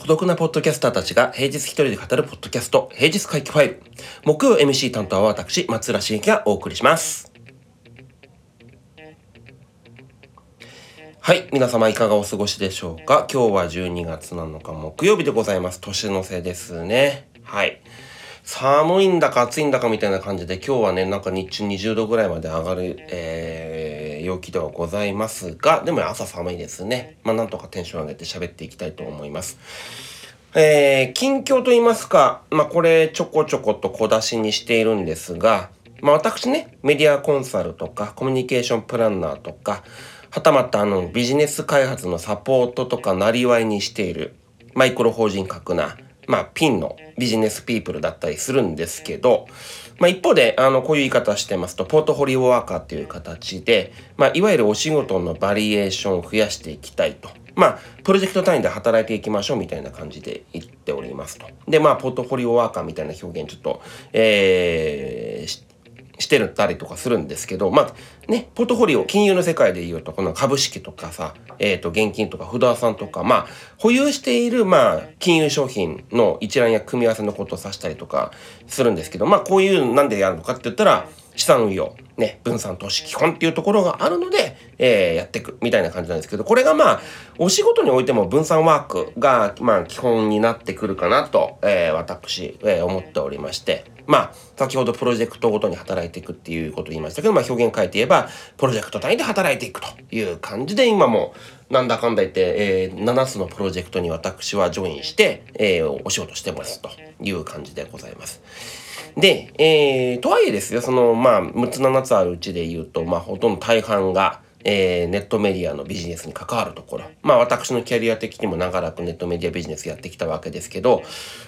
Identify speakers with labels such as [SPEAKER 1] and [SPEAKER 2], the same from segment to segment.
[SPEAKER 1] 孤独なポッドキャスターたちが平日一人で語るポッドキャスト、平日回帰ファイル。木曜 MC 担当は私、松浦茂樹がお送りします。はい。皆様いかがお過ごしでしょうか？今日は12月7日木曜日でございます。年の瀬ですね。はい。寒いんだか暑いんだかみたいな感じで今日はね、なんか日中20度ぐらいまで上がる、えー、陽気ではございますが、でも朝寒いですね。まあなんとかテンション上げて喋っていきたいと思います。えー、近況と言いますか、まあこれちょこちょこと小出しにしているんですが、まあ私ね、メディアコンサルとかコミュニケーションプランナーとか、はたまたあのビジネス開発のサポートとかなりわいにしているマイクロ法人格な、まあピンのビジネスピープルだったりするんですけど、まあ一方で、あの、こういう言い方してますと、ポートフォリオワーカーっていう形で、まあいわゆるお仕事のバリエーションを増やしていきたいと。まあ、プロジェクト単位で働いていきましょうみたいな感じで言っておりますと。で、まあ、ポートフォリオワーカーみたいな表現ちょっと、えー、してるったりとかするんですけど、まあね、ポートフォリオ、金融の世界で言うと、この株式とかさ、えっ、ー、と、現金とか不動産とか、まあ、保有している、まあ、金融商品の一覧や組み合わせのことを指したりとかするんですけど、まあ、こういうなんでやるのかって言ったら、資産運用、ね、分散投資基本っていうところがあるので、えー、やっていくみたいな感じなんですけど、これがまあ、お仕事においても分散ワークが、まあ、基本になってくるかなと、えー、私、えー、思っておりまして、まあ、先ほどプロジェクトごとに働いていくっていうことを言いましたけど、まあ表現変えて言えば、プロジェクト単位で働いていくという感じで、今もなんだかんだ言って、えー、7つのプロジェクトに私はジョインして、えー、お仕事してますという感じでございます。で、えー、とはいえですよ、その、まあ、6つ7つあるうちで言うと、まあ、ほとんど大半が、えー、ネットメディアのビジネスに関わるところ。まあ私のキャリア的にも長らくネットメディアビジネスやってきたわけですけど、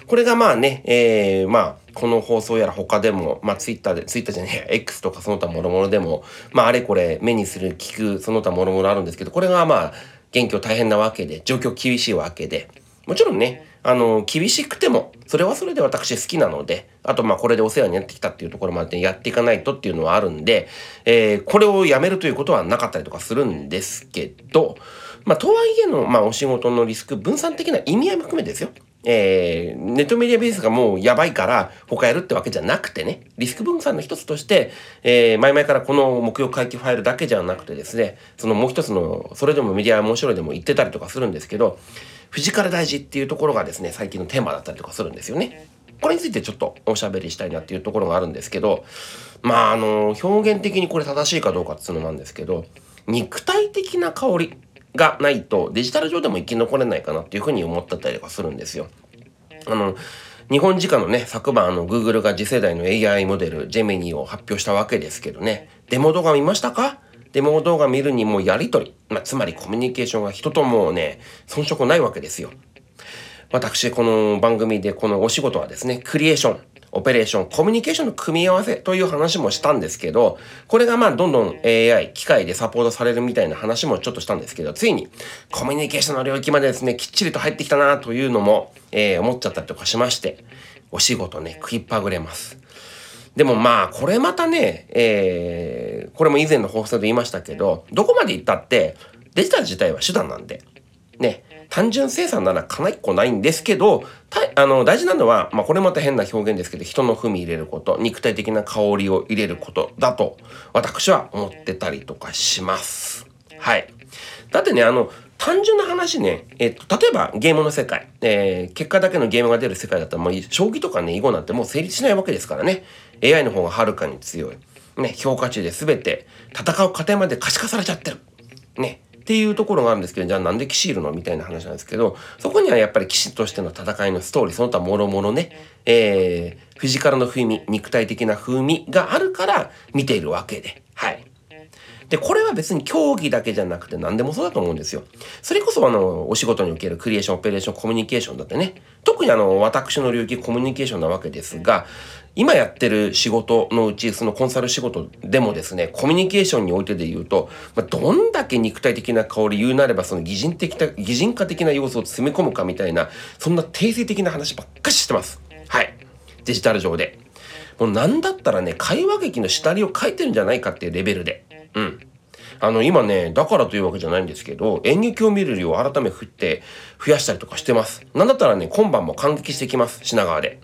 [SPEAKER 1] これがまあね、えー、まあこの放送やら他でも、まあツイッターで、ツイッターじゃねえ、X とかその他諸々でも、まああれこれ目にする、聞く、その他諸々あるんですけど、これがまあ、元気大変なわけで、状況厳しいわけで、もちろんね、あの、厳しくても、それはそれで私好きなので、あとまあこれでお世話になってきたっていうところまでやっていかないとっていうのはあるんで、えー、これをやめるということはなかったりとかするんですけど、まあとはいえの、まあお仕事のリスク分散的な意味合いも含めてですよ。えー、ネットメディアベースがもうやばいから他やるってわけじゃなくてね、リスク分散の一つとして、えー、前々からこの目標回帰ファイルだけじゃなくてですね、そのもう一つの、それでもメディアは面白いでも言ってたりとかするんですけど、フィジカル大事っていうところがですね、最近のテーマだったりとかするんですよね。これについてちょっとおしゃべりしたいなっていうところがあるんですけど、まあ、あの、表現的にこれ正しいかどうかっていうのなんですけど、肉体的な香りがないとデジタル上でも生き残れないかなっていうふうに思ってたりとかするんですよ。あの、日本時間のね、昨晩あの、Google が次世代の AI モデル、ジェミニーを発表したわけですけどね、デモ動画見ましたか？デモ動画見るにもやりとり、まあ、つまりコミュニケーションが人ともうね、遜色ないわけですよ。私、この番組でこのお仕事はですね、クリエーション、オペレーション、コミュニケーションの組み合わせという話もしたんですけど、これがまあどんどん AI、機械でサポートされるみたいな話もちょっとしたんですけど、ついにコミュニケーションの領域までですね、きっちりと入ってきたなというのも、えー、思っちゃったりとかしまして、お仕事ね、食いっぱぐれます。でもまあ、これまたね、えー、これも以前の放送で言いましたけど、どこまで行ったって、デジタル自体は手段なんで、ね、単純生産ならかなりっこないんですけど、あの、大事なのは、まあこれまた変な表現ですけど、人の踏み入れること、肉体的な香りを入れることだと、私は思ってたりとかします。はい。だってね、あの、単純な話ね、えっと、例えばゲームの世界、えー、結果だけのゲームが出る世界だったら、もう将棋とかね、囲碁なんてもう成立しないわけですからね。AI の方がはるかに強い。ね、評価値で全て戦う過程まで可視化されちゃってる。ね。っていうところがあるんですけど、じゃあなんで騎士いるのみたいな話なんですけど、そこにはやっぱり騎士としての戦いのストーリー、その他諸々ね、えー、フィジカルの風味、肉体的な風味があるから見ているわけで、はい。で、これは別に競技だけじゃなくて何でもそうだと思うんですよ。それこそあの、お仕事におけるクリエーション、オペレーション、コミュニケーションだってね、特にあの、私の領域コミュニケーションなわけですが、今やってる仕事のうち、そのコンサル仕事でもですね、コミュニケーションにおいてで言うと、まあ、どんだけ肉体的な香り言うなれば、その擬人的な、擬人化的な要素を詰め込むかみたいな、そんな定性的な話ばっかししてます。はい。デジタル上で。もうなんだったらね、会話劇の下りを書いてるんじゃないかっていうレベルで。うん。あの、今ね、だからというわけじゃないんですけど、演劇を見る量を改め振って増やしたりとかしてます。なんだったらね、今晩も感激してきます。品川で。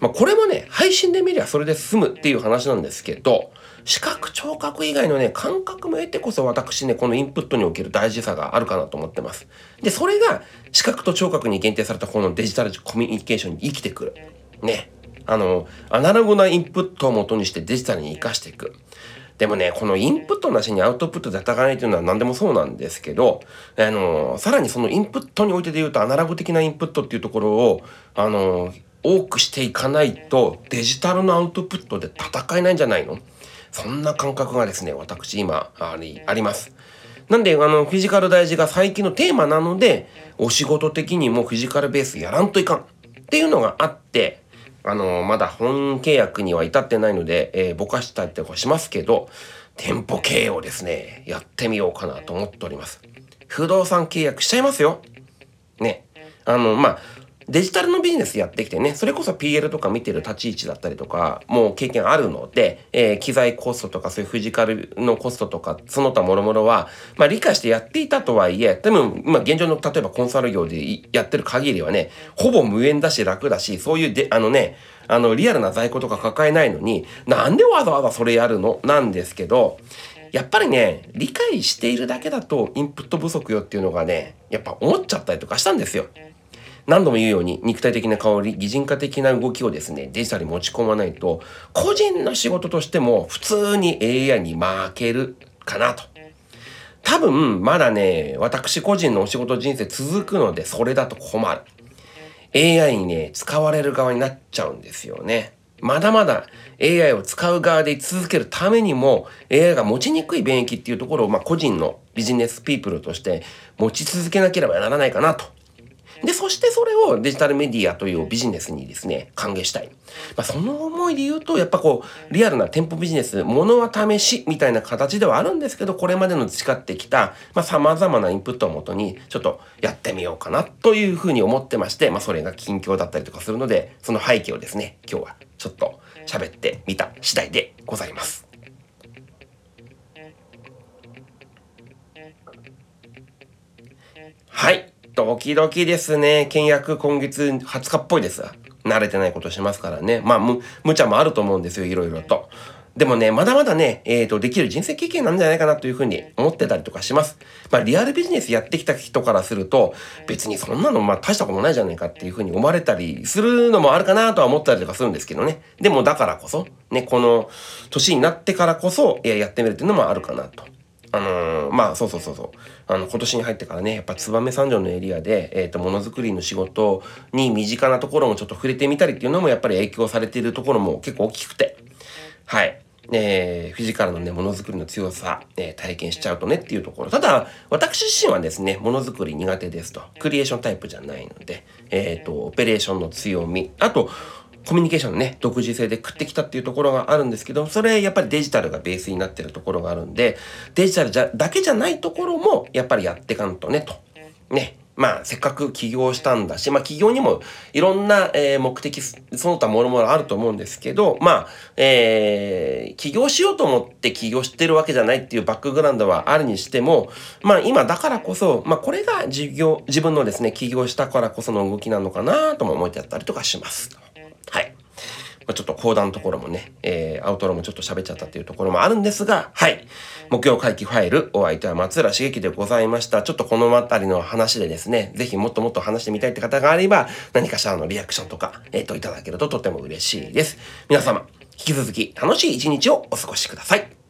[SPEAKER 1] まあ、これもね、配信で見りゃそれで済むっていう話なんですけど、視覚聴覚以外のね、感覚も得てこそ私ね、このインプットにおける大事さがあるかなと思ってます。で、それが視覚と聴覚に限定されたこのデジタルコミュニケーションに生きてくる。ね。あの、アナログなインプットを元にしてデジタルに活かしていく。でもね、このインプットなしにアウトプットで戦わないというのは何でもそうなんですけど、あの、さらにそのインプットにおいてで言うとアナログ的なインプットっていうところを、あの、多くしていかないとデジタルのアウトプットで戦えないんじゃないの？そんな感覚がですね、私今ありあります。なんで、あの、フィジカル大事が最近のテーマなので、お仕事的にもフィジカルベースやらんといかんっていうのがあって、あの、まだ本契約には至ってないので、えー、ぼかしたりとかしますけど、店舗経営をですね、やってみようかなと思っております。不動産契約しちゃいますよ。ね。あの、まあ、デジタルのビジネスやってきてね、それこそ PL とか見てる立ち位置だったりとか、もう経験あるので、えー、機材コストとかそういうフィジカルのコストとか、その他諸々は、まあ理解してやっていたとはいえ、でも、ま現状の例えばコンサル業でやってる限りはね、ほぼ無縁だし楽だし、そういうで、あのね、あのリアルな在庫とか抱えないのに、なんでわざわざそれやるの？なんですけど、やっぱりね、理解しているだけだとインプット不足よっていうのがね、やっぱ思っちゃったりとかしたんですよ。何度も言うように肉体的な香り擬人化的な動きをですねデジタルに持ち込まないと個人の仕事としても普通に AI に負けるかなと。多分まだね私個人のお仕事人生続くのでそれだと困る。AI にね使われる側になっちゃうんですよね。まだまだ AI を使う側で続けるためにも AI が持ちにくい便益っていうところを、まあ、個人のビジネスピープルとして持ち続けなければならないかなと。で、そしてそれをデジタルメディアというビジネスにですね、歓迎したい。まあ、その思いで言うと、やっぱこう、リアルな店舗ビジネス、ものは試しみたいな形ではあるんですけど、これまでの培ってきた、まあ、様々なインプットをもとに、ちょっとやってみようかなというふうに思ってまして、まあ、それが近況だったりとかするので、その背景をですね、今日はちょっと喋ってみた次第でございます。はい。ドキドキですね。契約今月20日っぽいです。慣れてないことしますからね。まあ、む、無茶もあると思うんですよ、いろいろと。でもね、まだまだね、えっ、ー、と、できる人生経験なんじゃないかなというふうに思ってたりとかします。まあ、リアルビジネスやってきた人からすると、別にそんなの、まあ、大したことないじゃないかっていうふうに思われたりするのもあるかなとは思ったりとかするんですけどね。でも、だからこそ、ね、この年になってからこそ、いや、やってみるっていうのもあるかなと。あのー、まあそうそうそうそうあの今年に入ってからねやっぱ燕三条のエリアで、えーと、ものづくりの仕事に身近なところもちょっと触れてみたりっていうのもやっぱり影響されているところも結構大きくてはいえー、フィジカルのね、ものづくりの強さ、えー、体験しちゃうとねっていうところ。ただ、私自身はですね、ものづくり苦手ですと。クリエーションタイプじゃないので、えっ、ー、と、オペレーションの強み。あと、コミュニケーションのね、独自性で食ってきたっていうところがあるんですけど、それやっぱりデジタルがベースになってるところがあるんで、デジタルじゃ、だけじゃないところも、やっぱりやってかんとね、と。ね。まあ、せっかく起業したんだし、まあ、起業にもいろんな、えー、目的、その他もろもろあると思うんですけど、まあ、えー、起業しようと思って起業してるわけじゃないっていうバックグラウンドはあるにしても、まあ、今だからこそ、まあ、これが事業、自分のですね、起業したからこその動きなのかなとも思ってやったりとかします。ちょっと講談のところもね、えー、アウトロもちょっと喋っちゃったっていうところもあるんですが、はい。目標回帰ファイル、お相手は松浦茂樹でございました。ちょっとこの辺りの話でですね、ぜひもっともっと話してみたいって方があれば、何かしらのリアクションとか、えっ、ー、と、いただけるととても嬉しいです。皆様、引き続き楽しい一日をお過ごしください。